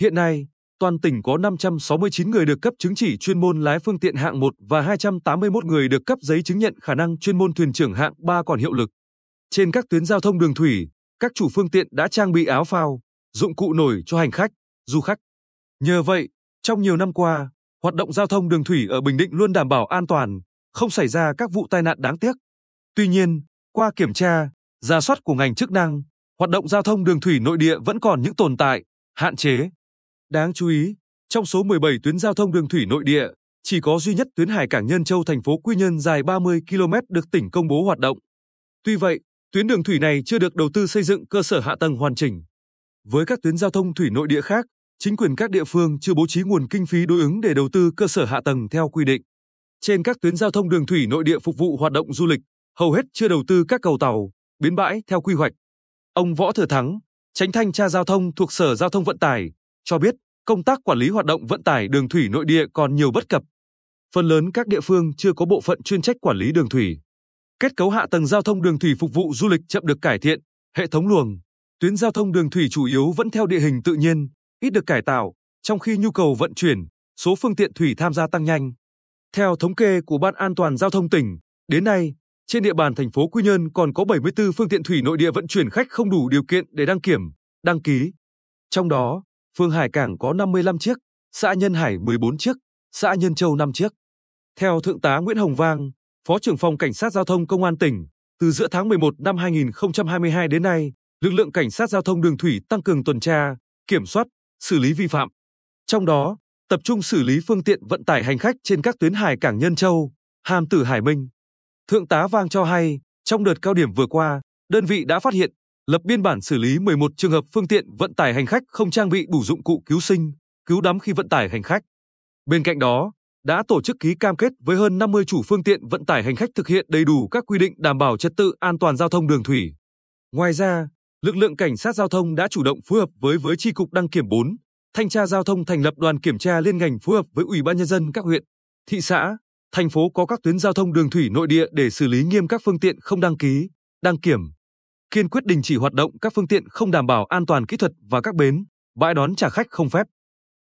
Hiện nay, toàn tỉnh có 569 người được cấp chứng chỉ chuyên môn lái phương tiện hạng 1 và 281 người được cấp giấy chứng nhận khả năng chuyên môn thuyền trưởng hạng 3 còn hiệu lực. Trên các tuyến giao thông đường thủy, các chủ phương tiện đã trang bị áo phao, dụng cụ nổi cho hành khách, du khách. Nhờ vậy, trong nhiều năm qua, hoạt động giao thông đường thủy ở Bình Định luôn đảm bảo an toàn, không xảy ra các vụ tai nạn đáng tiếc. Tuy nhiên, qua kiểm tra, ra soát của ngành chức năng, hoạt động giao thông đường thủy nội địa vẫn còn những tồn tại, hạn chế. Đáng chú ý, trong số 17 tuyến giao thông đường thủy nội địa, chỉ có duy nhất tuyến Hải Cảng Nhân Châu thành phố Quy Nhơn dài 30 km được tỉnh công bố hoạt động. Tuy vậy, tuyến đường thủy này chưa được đầu tư xây dựng cơ sở hạ tầng hoàn chỉnh. Với các tuyến giao thông thủy nội địa khác, chính quyền các địa phương chưa bố trí nguồn kinh phí đối ứng để đầu tư cơ sở hạ tầng theo quy định. Trên các tuyến giao thông đường thủy nội địa phục vụ hoạt động du lịch, hầu hết chưa đầu tư các cầu tàu, bến bãi theo quy hoạch. Ông Võ Thừa Thắng, tránh thanh tra giao thông thuộc Sở Giao thông Vận tải, cho biết công tác quản lý hoạt động vận tải đường thủy nội địa còn nhiều bất cập. Phần lớn các địa phương chưa có bộ phận chuyên trách quản lý đường thủy. Kết cấu hạ tầng giao thông đường thủy phục vụ du lịch chậm được cải thiện, hệ thống luồng, tuyến giao thông đường thủy chủ yếu vẫn theo địa hình tự nhiên, ít được cải tạo, trong khi nhu cầu vận chuyển, số phương tiện thủy tham gia tăng nhanh. Theo thống kê của Ban An toàn giao thông tỉnh, đến nay, trên địa bàn thành phố Quy Nhơn còn có 74 phương tiện thủy nội địa vận chuyển khách không đủ điều kiện để đăng kiểm, đăng ký. Trong đó, phường Hải Cảng có 55 chiếc, xã Nhân Hải 14 chiếc, xã Nhân Châu 5 chiếc. Theo Thượng tá Nguyễn Hồng Vang, Phó trưởng phòng Cảnh sát Giao thông Công an tỉnh, từ giữa tháng 11 năm 2022 đến nay, lực lượng Cảnh sát Giao thông đường thủy tăng cường tuần tra, kiểm soát, xử lý vi phạm. Trong đó, tập trung xử lý phương tiện vận tải hành khách trên các tuyến Hải Cảng Nhân Châu, Hàm Tử Hải Minh. Thượng tá Vang cho hay, trong đợt cao điểm vừa qua, đơn vị đã phát hiện, lập biên bản xử lý 11 trường hợp phương tiện vận tải hành khách không trang bị đủ dụng cụ cứu sinh, cứu đắm khi vận tải hành khách. Bên cạnh đó, đã tổ chức ký cam kết với hơn 50 chủ phương tiện vận tải hành khách thực hiện đầy đủ các quy định đảm bảo trật tự an toàn giao thông đường thủy. Ngoài ra, lực lượng cảnh sát giao thông đã chủ động phối hợp với với chi cục đăng kiểm 4, thanh tra giao thông thành lập đoàn kiểm tra liên ngành phối hợp với ủy ban nhân dân các huyện, thị xã, thành phố có các tuyến giao thông đường thủy nội địa để xử lý nghiêm các phương tiện không đăng ký, đăng kiểm. Kiên quyết đình chỉ hoạt động các phương tiện không đảm bảo an toàn kỹ thuật và các bến, bãi đón trả khách không phép.